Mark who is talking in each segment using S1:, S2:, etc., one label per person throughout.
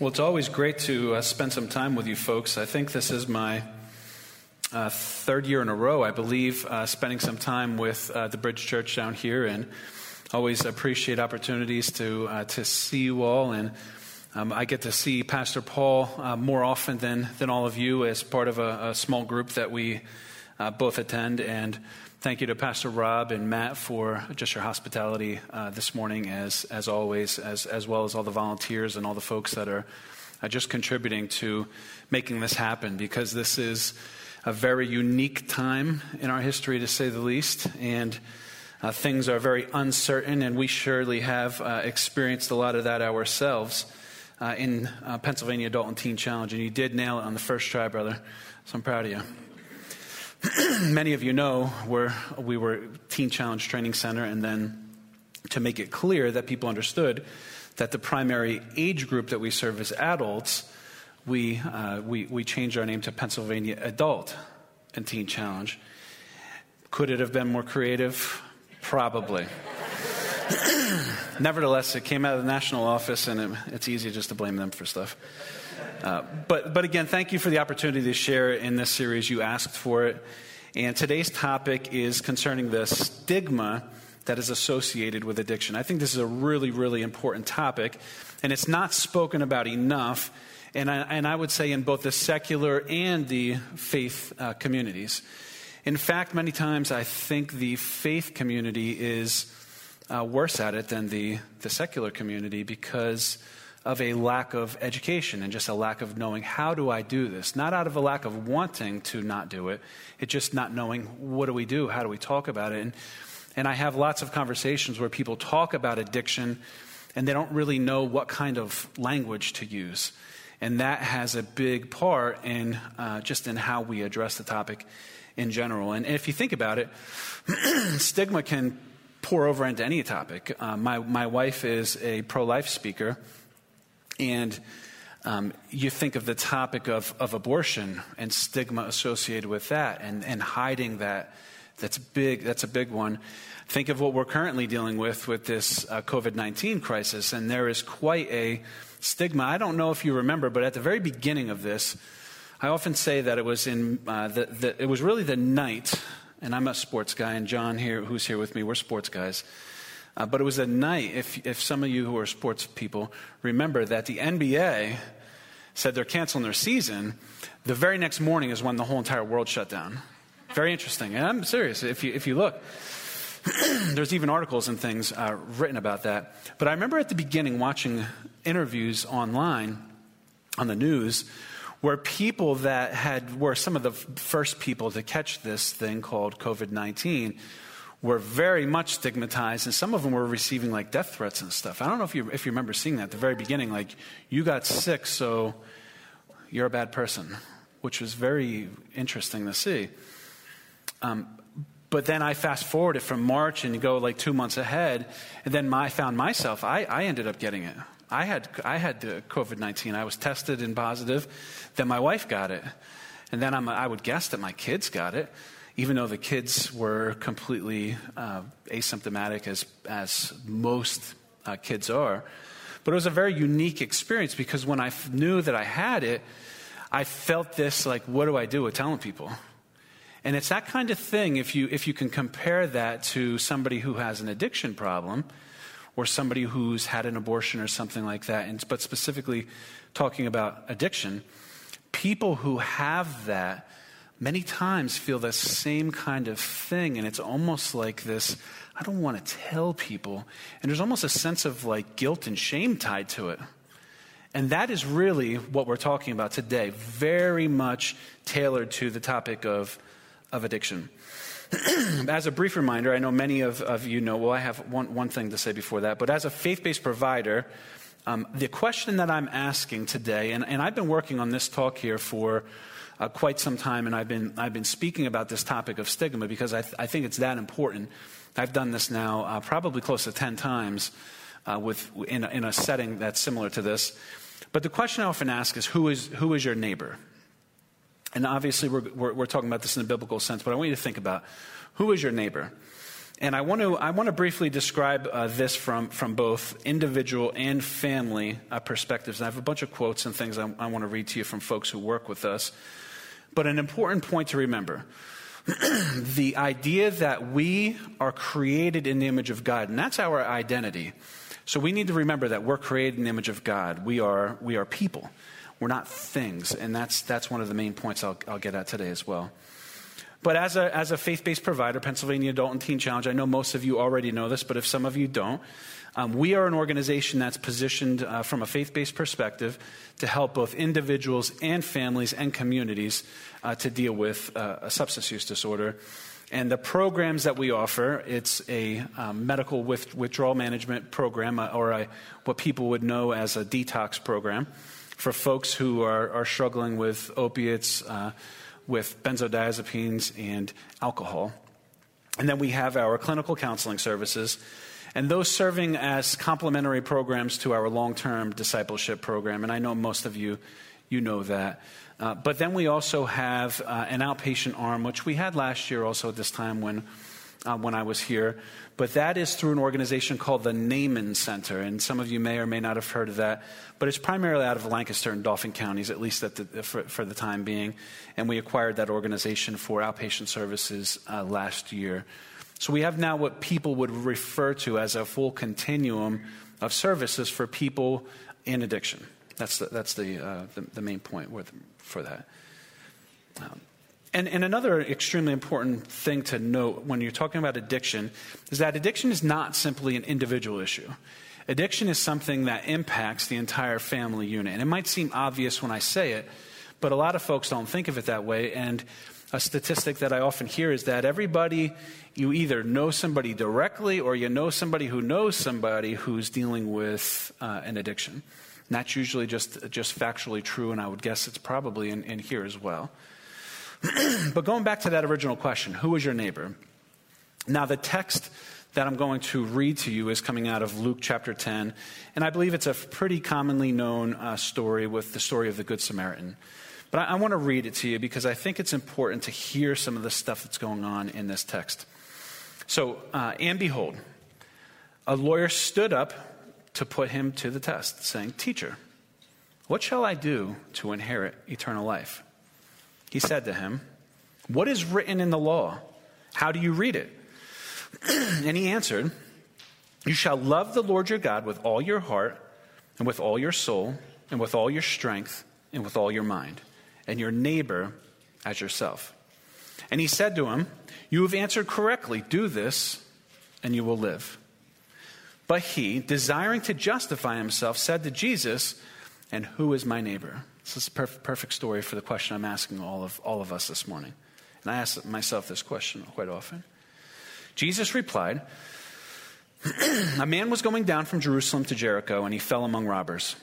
S1: Well, it's always great to uh, spend some time with you folks. I think this is my uh, third year in a row, I believe, uh, spending some time with uh, the Bridge Church down here, and always appreciate opportunities to uh, to see you all. And um, I get to see Pastor Paul uh, more often than than all of you as part of a, a small group that we both attend. And thank you to Pastor Rob and Matt for just your hospitality uh, this morning, as, as always, as, as well as all the volunteers and all the folks that are uh, just contributing to making this happen, because this is a very unique time in our history, to say the least. And uh, things are very uncertain, and we surely have uh, experienced a lot of that ourselves. Uh, in uh, Pennsylvania Adult and Teen Challenge, and you did nail it on the first try, brother. So I'm proud of you. many of you know we're, we were Teen Challenge Training Center, and then to make it clear that people understood that the primary age group that we serve is adults, we, uh, we, we changed our name to Pennsylvania Adult and Teen Challenge. Could it have been more creative? Probably. Nevertheless, it came out of the national office, and it, it's easy just to blame them for stuff. Uh, but, but again, thank you for the opportunity to share in this series. You asked for it. And today's topic is concerning the stigma that is associated with addiction. I think this is a really, really important topic, and it's not spoken about enough. And I, and I would say in both the secular and the faith uh, communities. In fact, many times I think the faith community is uh, worse at it than the, the secular community because of a lack of education and just a lack of knowing how do I do this? Not out of a lack of wanting to not do it, it's just not knowing what do we do? How do we talk about it? And, and I have lots of conversations where people talk about addiction and they don't really know what kind of language to use. And that has a big part in uh, just in how we address the topic in general. And if you think about it, stigma can pour over into any topic. Uh, my, my wife is a pro life speaker. And um, you think of the topic of, of abortion and stigma associated with that and, and hiding that. That's big. That's a big one. Think of what we're currently dealing with with this uh, COVID 19 crisis, and there is quite a stigma. I don't know if you remember, but at the very beginning of this, I often say that it was in uh, the, the, it was really the night, and I'm a sports guy, and John here, who's here with me, we're sports guys. Uh, but it was a night, if, if some of you who are sports people remember, that the NBA said they're canceling their season. The very next morning is when the whole entire world shut down. Very interesting. And I'm serious. If you, if you look, there's even articles and things uh, written about that. But I remember at the beginning watching interviews online on the news where people that had were some of the first people to catch this thing called COVID 19 were very much stigmatized, and some of them were receiving like death threats and stuff. I don't know if you, if you remember seeing that at the very beginning, like, you got sick, so you're a bad person, which was very interesting to see. Um, but then I fast forwarded from March and go like two months ahead, and then I found myself, I, I ended up getting it. I had, I had COVID 19. I was tested and positive. Then my wife got it. And then I'm, I would guess that my kids got it even though the kids were completely uh, asymptomatic, as, as most uh, kids are. But it was a very unique experience because when I f- knew that I had it, I felt this like, what do I do with telling people? And it's that kind of thing, if you, if you can compare that to somebody who has an addiction problem or somebody who's had an abortion or something like that, and, but specifically talking about addiction, people who have that many times feel the same kind of thing. And it's almost like this I don't want to tell people. And there's almost a sense of like guilt and shame tied to it. And that is really what we're talking about today, very much tailored to the topic of, of addiction. as a brief reminder, I know many of, of you know, well, I have one, one thing to say before that, but as a faith based provider, um, the question that I'm asking today, and, and I've been working on this talk here for uh, quite some time, and I've been, I've been speaking about this topic of stigma because I, th- I think it's that important. I've done this now uh, probably close to 10 times uh, with, in, a, in a setting that's similar to this. But the question I often ask is who is, who is your neighbor? And obviously, we're, we're, we're talking about this in a biblical sense, but I want you to think about who is your neighbor? And I want to, I want to briefly describe uh, this from, from both individual and family uh, perspectives. And I have a bunch of quotes and things I, I want to read to you from folks who work with us. But an important point to remember the idea that we are created in the image of God, and that's our identity. So we need to remember that we're created in the image of God. We are, we are people, we're not things. And that's, that's one of the main points I'll, I'll get at today as well. But as a, as a faith based provider, Pennsylvania Adult and Teen Challenge, I know most of you already know this, but if some of you don't, um, we are an organization that's positioned uh, from a faith based perspective to help both individuals and families and communities uh, to deal with uh, a substance use disorder. And the programs that we offer, it's a um, medical with, withdrawal management program, uh, or a, what people would know as a detox program for folks who are, are struggling with opiates uh, with benzodiazepines and alcohol. And then we have our clinical counseling services, and those serving as complementary programs to our long term discipleship program. And I know most of you, you know that. Uh, but then we also have uh, an outpatient arm, which we had last year also at this time when, uh, when I was here. But that is through an organization called the Naaman Center. And some of you may or may not have heard of that. But it's primarily out of Lancaster and Dauphin counties, at least the, for, for, the time being. And we acquired that organization for outpatient services uh, last year. So we have now what people would refer to as a full continuum of services for people in addiction. That's the, that's the, uh, the, the, main point for that. Um, and, and another extremely important thing to note when you're talking about addiction is that addiction is not simply an individual issue. Addiction is something that impacts the entire family unit. And it might seem obvious when I say it, but a lot of folks don't think of it that way. And a statistic that I often hear is that everybody, you either know somebody directly or you know somebody who knows somebody who's dealing with uh, an addiction. And that's usually just, just factually true, and I would guess it's probably in, in here as well. but going back to that original question who was your neighbor? Now, the text that I'm going to read to you is coming out of Luke chapter 10, and I believe it's a pretty commonly known uh, story with the story of the Good Samaritan. But I, I want to read it to you because I think it's important to hear some of the stuff that's going on in this text. So, uh, and behold, a lawyer stood up to put him to the test, saying, Teacher, what shall I do to inherit eternal life? He said to him, What is written in the law? How do you read it? and he answered, You shall love the Lord your God with all your heart, and with all your soul, and with all your strength, and with all your mind, and your neighbor as yourself. And he said to him, You have answered correctly. Do this, and you will live. But he, desiring to justify himself, said to Jesus, And who is my neighbor? This is a perf- perfect story for the question I'm asking all of, all of us this morning. And I ask myself this question quite often. Jesus replied, A man was going down from Jerusalem to Jericho, and he fell among robbers,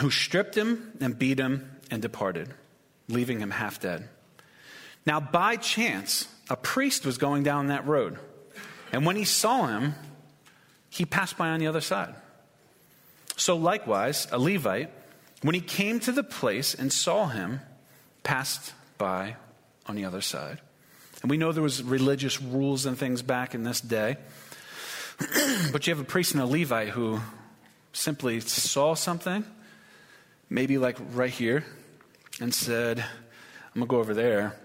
S1: who stripped him and beat him and departed, leaving him half dead. Now, by chance, a priest was going down that road, and when he saw him, he passed by on the other side. So, likewise, a Levite when he came to the place and saw him, passed by on the other side. And we know there was religious rules and things back in this day. but you have a priest and a Levite who simply saw something, maybe like right here, and said, I'm going to go over there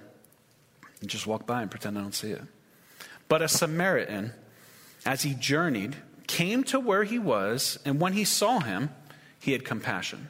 S1: and just walk by and pretend I don't see it. But a Samaritan, as he journeyed, came to where he was, and when he saw him, he had compassion.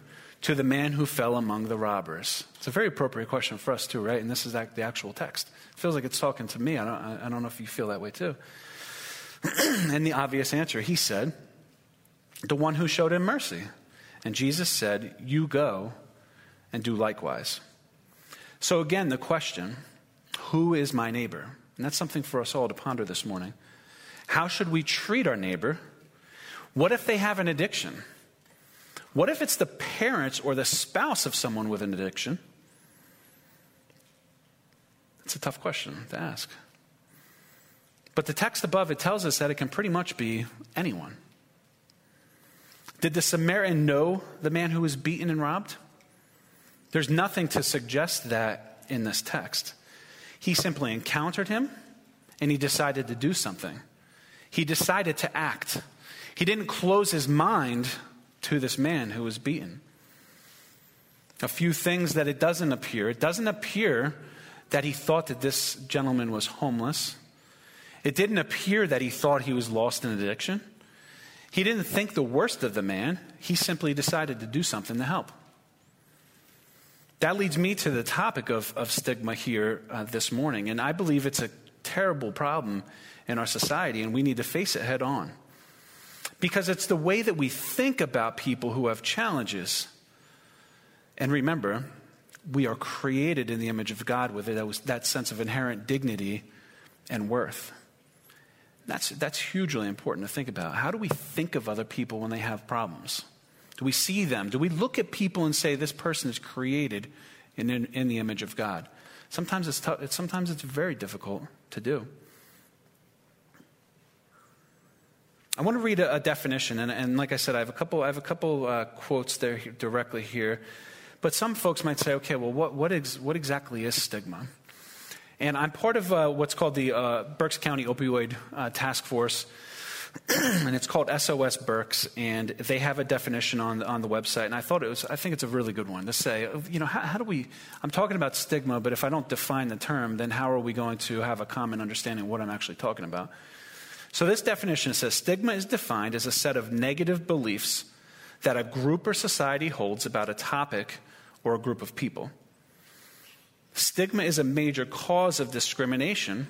S1: to the man who fell among the robbers? It's a very appropriate question for us, too, right? And this is the actual text. It feels like it's talking to me. I don't, I don't know if you feel that way, too. and the obvious answer, he said, the one who showed him mercy. And Jesus said, You go and do likewise. So, again, the question who is my neighbor? And that's something for us all to ponder this morning. How should we treat our neighbor? What if they have an addiction? What if it's the parents or the spouse of someone with an addiction? It's a tough question to ask. But the text above, it tells us that it can pretty much be anyone. Did the Samaritan know the man who was beaten and robbed? There's nothing to suggest that in this text. He simply encountered him and he decided to do something. He decided to act. He didn't close his mind to this man who was beaten. A few things that it doesn't appear. It doesn't appear that he thought that this gentleman was homeless. It didn't appear that he thought he was lost in addiction. He didn't think the worst of the man. He simply decided to do something to help. That leads me to the topic of, of stigma here uh, this morning. And I believe it's a terrible problem in our society, and we need to face it head on. Because it's the way that we think about people who have challenges. And remember, we are created in the image of God with that, sense of inherent dignity and worth. That's, that's hugely important to think about. How do we think of other people when they have problems? Do we see them? Do we look at people and say, this person is created in, in, in the image of God? Sometimes it's, it's, sometimes it's very difficult to do. I want to read a, a definition, and, and, like I said, I have a couple, I have a couple uh, quotes there directly here. But some folks might say, okay, well, what, what, ex- what exactly is stigma? And I'm part of uh, what's called the uh, Berks County Opioid uh, Task Force, and it's called SOS Berks, and they have a definition on, on the website. And I thought it was, I think it's a really good one to say, you know, how, how do we, I'm talking about stigma, but if I don't define the term, then how are we going to have a common understanding of what I'm actually talking about? So this definition says stigma is defined as a set of negative beliefs that a group or society holds about a topic or a group of people. Stigma is a major cause of discrimination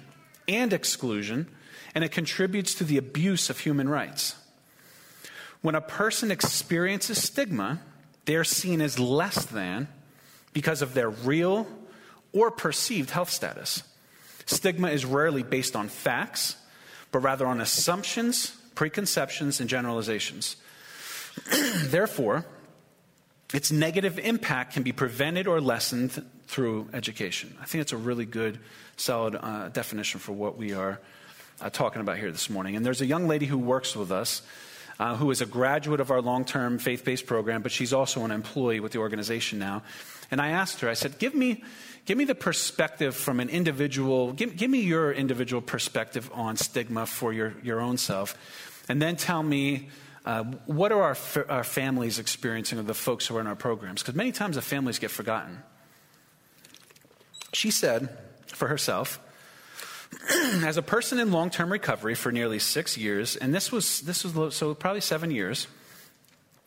S1: and exclusion, and it contributes to the abuse of human rights. When a person experiences stigma, they are seen as less than because of their real or perceived health status. Stigma is rarely based on facts, but rather on assumptions, preconceptions, and generalizations. Therefore, its negative impact can be prevented or lessened through education. I think it's a really good, solid uh, definition for what we are uh, talking about here this morning. And there's a young lady who works with us uh, who is a graduate of our long term faith based program, but she's also an employee with the organization now. And I asked her, I said, give me, give me the perspective from an individual, give, give me your individual perspective on stigma for your, your own self. And then tell me uh, what are our, our families experiencing of the folks who are in our programs? Because many times the families get forgotten. She said for herself, as a person in long term recovery for nearly six years, and this was, this was so probably seven years,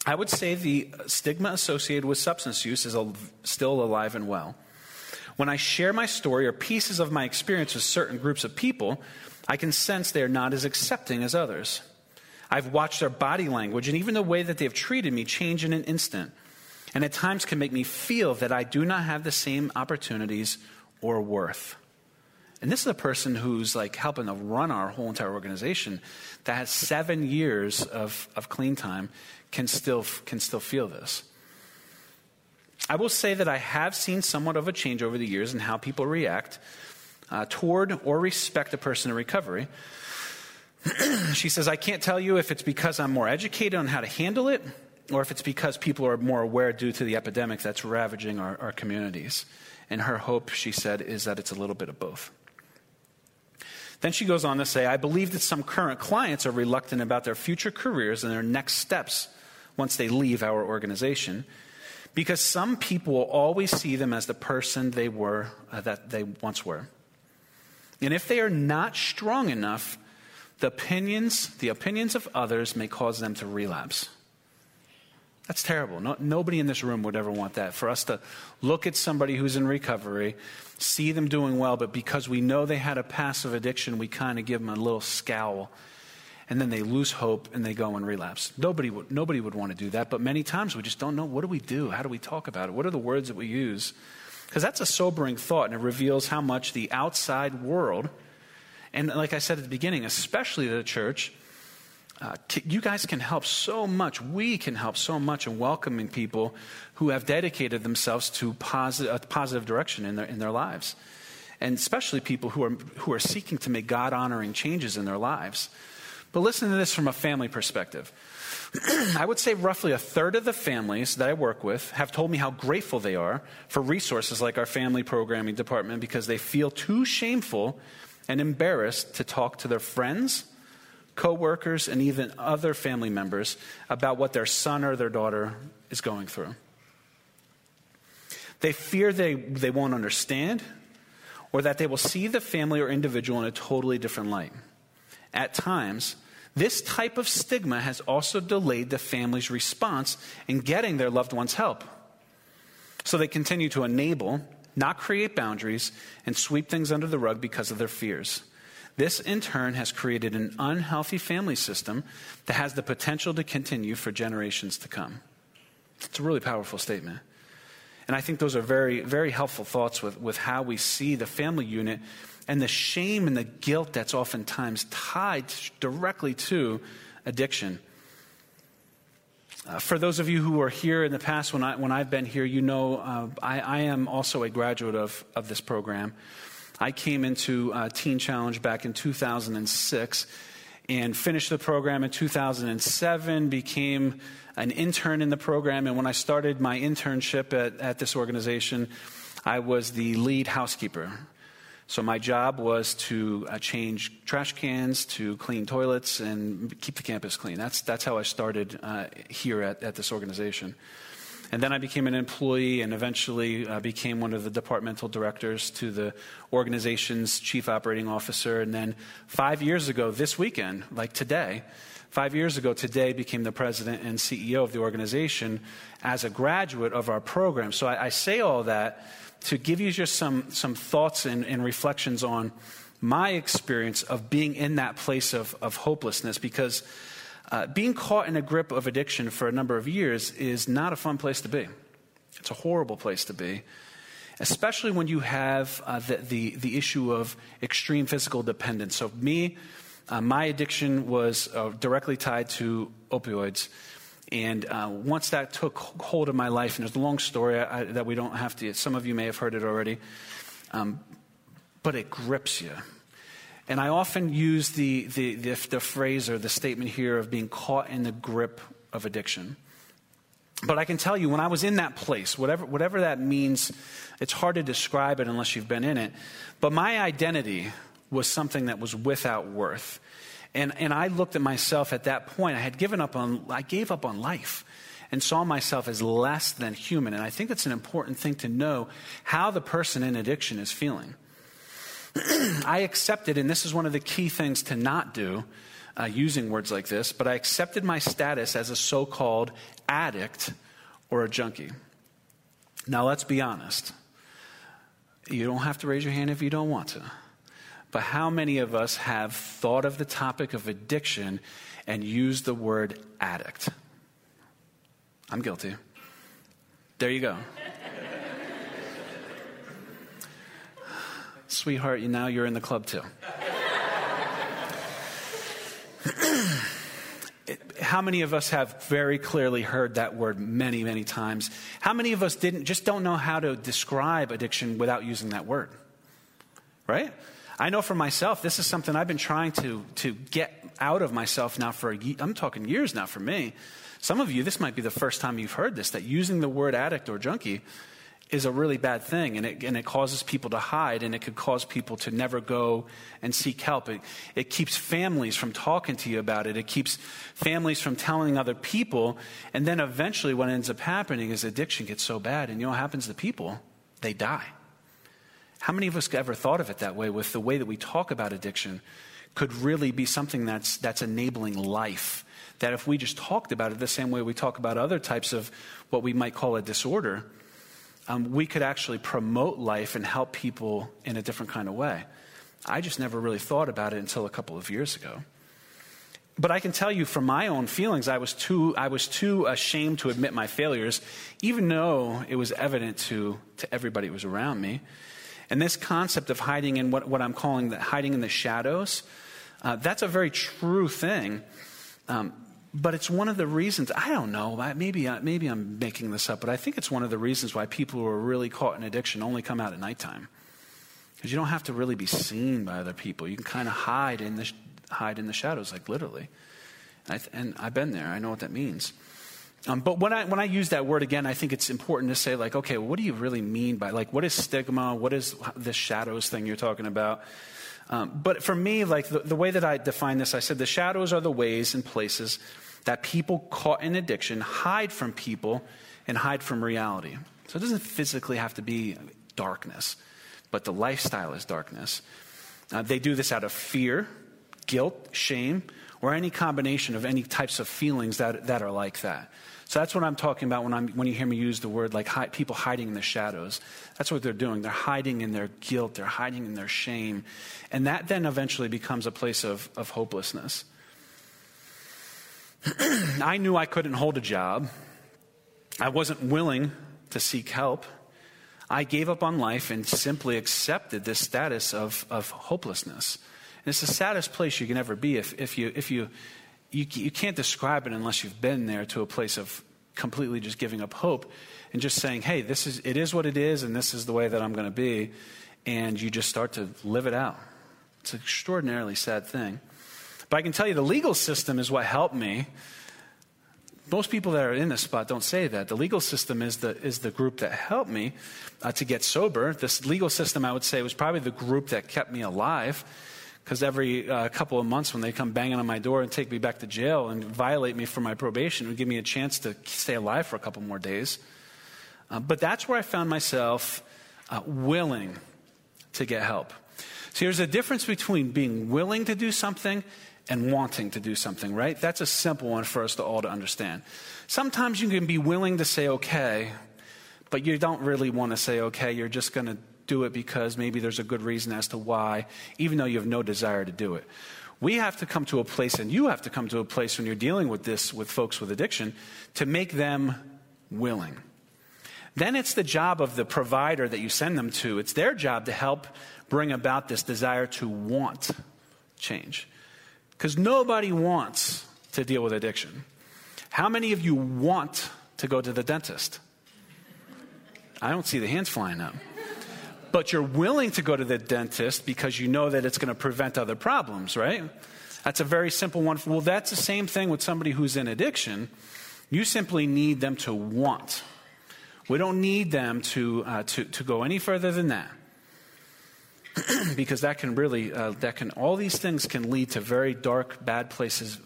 S1: I would say the stigma associated with substance use is still alive and well. When I share my story or pieces of my experience with certain groups of people, I can sense they are not as accepting as others. I've watched their body language and even the way that they've treated me change in an instant. And at times can make me feel that I do not have the same opportunities or worth. And this is a person who's like helping to run our whole entire organization that has seven years of, of clean time can still, can still feel this. I will say that I have seen somewhat of a change over the years in how people react uh, toward or respect a person in recovery. she says, I can't tell you if it's because I'm more educated on how to handle it or if it's because people are more aware due to the epidemic that's ravaging our, our communities. And her hope, she said, is that it's a little bit of both. Then she goes on to say, I believe that some current clients are reluctant about their future careers and their next steps once they leave our organization because some people will always see them as the person they were, uh, that they once were. And if they are not strong enough the opinions, the opinions of others may cause them to relapse. That's terrible. No, nobody in this room would ever want that. For us to look at somebody who's in recovery, see them doing well, but because we know they had a passive addiction, we kind of give them a little scowl. And then they lose hope and they go and relapse. Nobody would, nobody would want to do that, but many times we just don't know what do we do? How do we talk about it? What are the words that we use? Because that's a sobering thought and it reveals how much the outside world and like I said at the beginning, especially the church, Uh, you guys can help so much. We can help so much in welcoming people who have dedicated themselves to posit- a positive direction in their, in their lives. And especially people who are, who are seeking to make God honoring changes in their lives. But listen to this from a family perspective. I would say roughly a third of the families that I work with have told me how grateful they are for resources like our family programming department because they feel too shameful and embarrassed to talk to their friends, coworkers, and even other family members about what their son or their daughter is going through. They fear they, they won't understand or that they will see the family or individual in a totally different light. At times, this type of stigma has also delayed the family's response in getting their loved one's help. So they continue to enable, not create boundaries, and sweep things under the rug because of their fears. This, in turn, has created an unhealthy family system that has the potential to continue for generations to come. It's a really powerful statement. And I think those are very, very helpful thoughts with, with how we see the family unit and the shame and the guilt that's oftentimes tied directly to addiction. Uh, for those of you who are here in the past, when, I, when I've been here, you know uh, I, I, am also a graduate of, of this program. I came into uh, Teen Challenge back in 2006 and finished the program in 2007, became an intern in the program. And when I started my internship at, at this organization, I was the lead housekeeper. So my job was to uh, change trash cans, to clean toilets, and keep the campus clean. That's, that's how I started uh, here at, at this organization. And then I became an employee and eventually uh, became one of the departmental directors to the organization's chief operating officer. And then five years ago, this weekend, like today, five years ago today, became the president and CEO of the organization as a graduate of our program. So I, I say all that to give you just some, some thoughts and, and reflections on my experience of being in that place of, of hopelessness because uh, being caught in a grip of addiction for a number of years is not a fun place to be. It's a horrible place to be, especially when you have uh, the, the, the, issue of extreme physical dependence. So, me, uh, my addiction was uh, directly tied to opioids. And uh, once that took hold of my life, and it's a long story I, that we don't have to, some of you may have heard it already, um, but it grips you. And I often use the, the, the, the phrase or the statement here of being caught in the grip of addiction. But I can tell you, when I was in that place, whatever, whatever that means, it's hard to describe it unless you've been in it. But my identity was something that was without worth. And, and I looked at myself at that point. I had given up on, I gave up on life and saw myself as less than human. And I think it's an important thing to know how the person in addiction is feeling. I accepted, and this is one of the key things to not do uh, using words like this, but I accepted my status as a so called addict or a junkie. Now, let's be honest. You don't have to raise your hand if you don't want to. But how many of us have thought of the topic of addiction and used the word addict? I'm guilty. There you go. Sweetheart, you now you're in the club too. how many of us have very clearly heard that word many, many times? How many of us didn't just don't know how to describe addiction without using that word? Right? I know for myself, this is something I've been trying to, to get out of myself now for, a, I'm talking years now for me. Some of you, this might be the first time you've heard this, that using the word addict or junkie is a really bad thing and it, and it causes people to hide and it could cause people to never go and seek help. It, it keeps families from talking to you about it. It keeps families from telling other people. And then eventually what ends up happening is addiction gets so bad and you know what happens to people? They die. How many of us ever thought of it that way with the way that we talk about addiction could really be something that's, that's enabling life? That if we just talked about it the same way we talk about other types of what we might call a disorder, um, we could actually promote life and help people in a different kind of way. I just never really thought about it until a couple of years ago. But I can tell you from my own feelings, I was too, I was too ashamed to admit my failures, even though it was evident to, to everybody who was around me. And this concept of hiding in what, what I'm calling the hiding in the shadows, uh, that's a very true thing. Um, but it's one of the reasons, I don't know, maybe, maybe I'm making this up, but I think it's one of the reasons why people who are really caught in addiction only come out at nighttime. Because you don't have to really be seen by other people. You can kind of hide in the, hide in the shadows, like literally. I, and I've been there, I know what that means. Um, but when I, when I use that word again, I think it's important to say, like, okay, what do you really mean by, like, what is stigma? What is this shadows thing you're talking about? Um, but for me, like, the, the way that I define this, I said the shadows are the ways and places that people caught in addiction hide from people and hide from reality. So it doesn't physically have to be darkness, but the lifestyle is darkness. Uh, they do this out of fear, guilt, shame, or any combination of any types of feelings that, that are like that. So that's what I'm talking about when, I'm, when you hear me use the word like hi, people hiding in the shadows. That's what they're doing. They're hiding in their guilt, they're hiding in their shame. And that then eventually becomes a place of, of hopelessness. I knew I couldn't hold a job. I wasn't willing to seek help. I gave up on life and simply accepted this status of, of hopelessness. And it's the saddest place you can ever be if, if, you, if you, you, you can't describe it unless you've been there to a place of completely just giving up hope and just saying, hey, this is, it is what it is and this is the way that I'm going to be. And you just start to live it out. It's an extraordinarily sad thing. But I can tell you the legal system is what helped me. Most people that are in this spot don't say that. The legal system is the, is the group that helped me uh, to get sober. This legal system, I would say, was probably the group that kept me alive. Because every uh, couple of months, when they come banging on my door and take me back to jail and violate me for my probation, it would give me a chance to stay alive for a couple more days. Uh, but that's where I found myself uh, willing to get help. So there's a difference between being willing to do something and wanting to do something, right? That's a simple one for us to all to understand. Sometimes you can be willing to say okay, but you don't really want to say okay. You're just going to do it because maybe there's a good reason as to why, even though you have no desire to do it. We have to come to a place, and you have to come to a place when you're dealing with this with folks with addiction, to make them willing. Then it's the job of the provider that you send them to. It's their job to help bring about this desire to want change. Because nobody wants to deal with addiction. How many of you want to go to the dentist? I don't see the hands flying up. But you're willing to go to the dentist because you know that it's going to prevent other problems, right? That's a very simple one. Well, that's the same thing with somebody who's in addiction. You simply need them to want. We don't need them to, uh, to, to go any further than that. because that can really, uh, that can, all these things can lead to very dark, bad places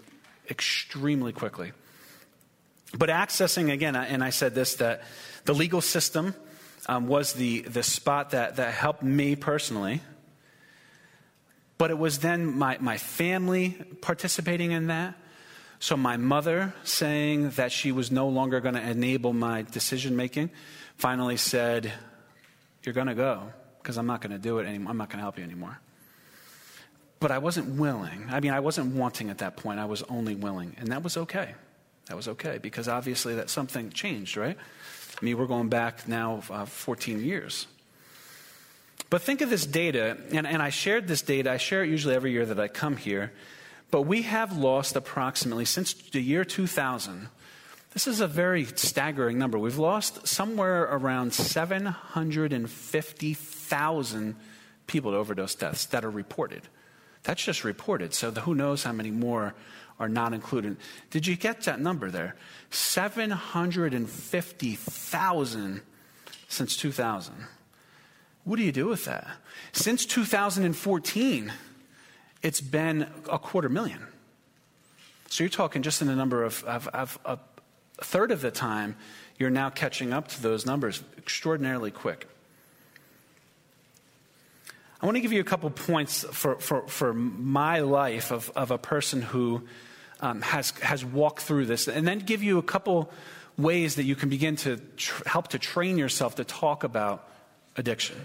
S1: extremely quickly. But accessing, again, and I said this, that the legal system um, was the, the spot that, that helped me personally. But it was then my, my family participating in that. So my mother saying that she was no longer going to enable my decision making finally said, You're going to go because I'm not going to do it anymore. I'm not going to help you anymore. But I wasn't willing. I mean, I wasn't wanting at that point. I was only willing. And that was okay. That was okay because obviously that something changed, right? I mean, we're going back now uh, 14 years. But think of this data, and, and I shared this data. I share it usually every year that I come here. But we have lost approximately, since the year 2000, this is a very staggering number. We've lost somewhere around 750,000 people to overdose deaths that are reported. That's just reported. So the, who knows how many more are not included. Did you get that number there? 750,000 since 2000. What do you do with that? Since 2014, it's been a quarter million. So you're talking just in the number of, of, of, of a third of the time, you're now catching up to those numbers extraordinarily quick. I want to give you a couple points for, for, for my life of, of a person who um, has, has walked through this, and then give you a couple ways that you can begin to tr- help to train yourself to talk about addiction.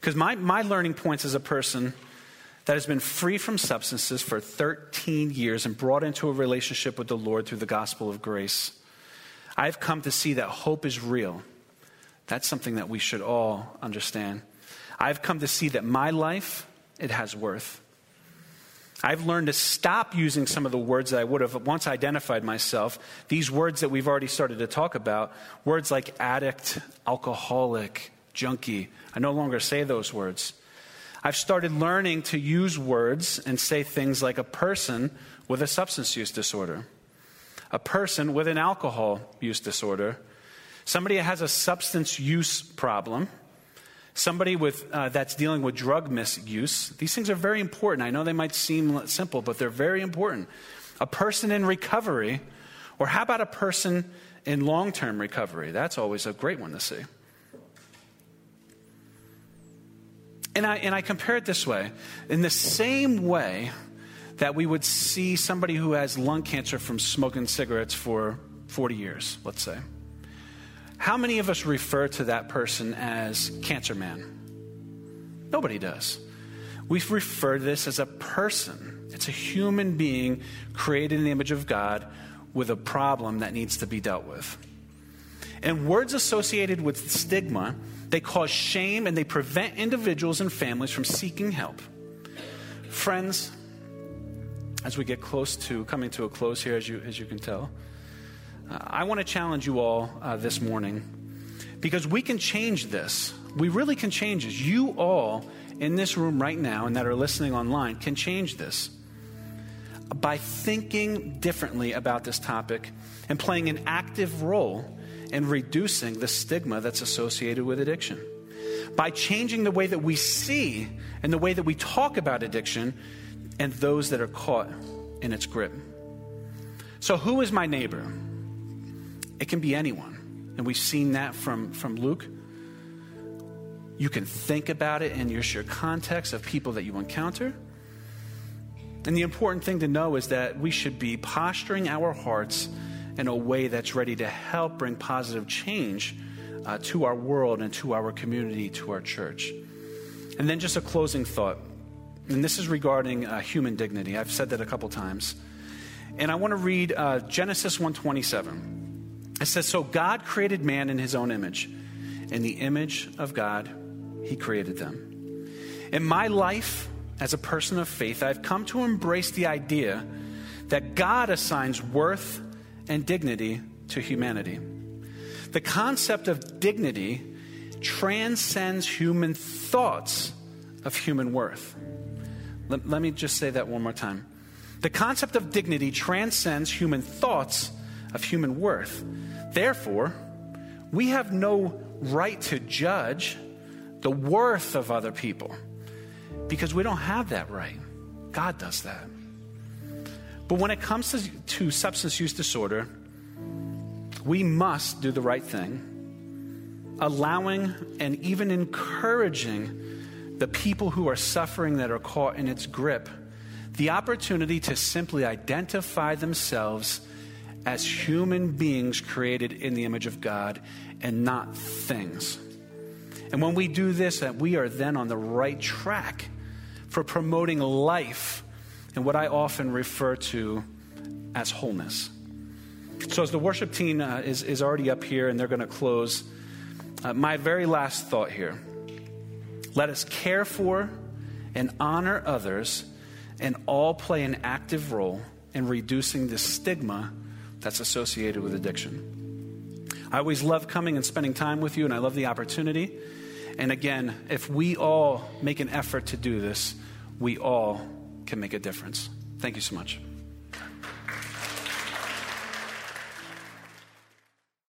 S1: Because my, my learning points as a person that has been free from substances for 13 years and brought into a relationship with the Lord through the gospel of grace I've come to see that hope is real. That's something that we should all understand. I've come to see that my life, it has worth. I've learned to stop using some of the words that I would have once identified myself. These words that we've already started to talk about, words like addict, alcoholic, junkie. I no longer say those words. I've started learning to use words and say things like a person with a substance use disorder, a person with an alcohol use disorder, somebody that has a substance use problem somebody with, uh, that's dealing with drug misuse, these things are very important. I know they might seem simple, but they're very important. A person in recovery, or how about a person in long term recovery? That's always a great one to see. And I, and I compare it this way in the same way that we would see somebody who has lung cancer from smoking cigarettes for 40 years, let's say. How many of us refer to that person as Cancer Man? Nobody does. We refer to this as a person. It's a human being created in the image of God with a problem that needs to be dealt with. And words associated with stigma, they cause shame and they prevent individuals and families from seeking help. Friends, as we get close to coming to a close here, as you, as you can tell, uh, I want to challenge you all uh, this morning because we can change this. We really can change this. You all in this room right now and that are listening online can change this by thinking differently about this topic and playing an active role in reducing the stigma that's associated with addiction. By changing the way that we see and the way that we talk about addiction and those that are caught in its grip. So, who is my neighbor? It can be anyone. And we've seen that from, from Luke. You can think about it in your sheer context of people that you encounter. And the important thing to know is that we should be posturing our hearts in a way that's ready to help bring positive change uh, to our world and to our community, to our church. And then just a closing thought. And this is regarding uh, human dignity. I've said that a couple times. And I want to read uh, Genesis 127. It says, So God created man in his own image. In the image of God, he created them. In my life, as a person of faith, I've come to embrace the idea that God assigns worth and dignity to humanity. The concept of dignity transcends human thoughts of human worth. Let, let, me just say that one more time. The concept of dignity transcends human thoughts of human worth. Therefore, we have no right to judge the worth of other people because we don't have that right. God does that. But when it comes to, to substance use disorder, we must do the right thing, allowing and even encouraging the people who are suffering that are caught in its grip the opportunity to simply identify themselves as human beings created in the image of God and not things. And when we do this, that we are then on the right track for promoting life and what I often refer to as wholeness. So, as the worship team uh, is, is already up here and they're going to close, uh, my very last thought here let us care for and honor others and all play an active role in reducing the stigma that's associated with addiction. I always love coming and spending time with you, and I love the opportunity. And again, if we all make an effort to do this, we all can make a difference. Thank you so much.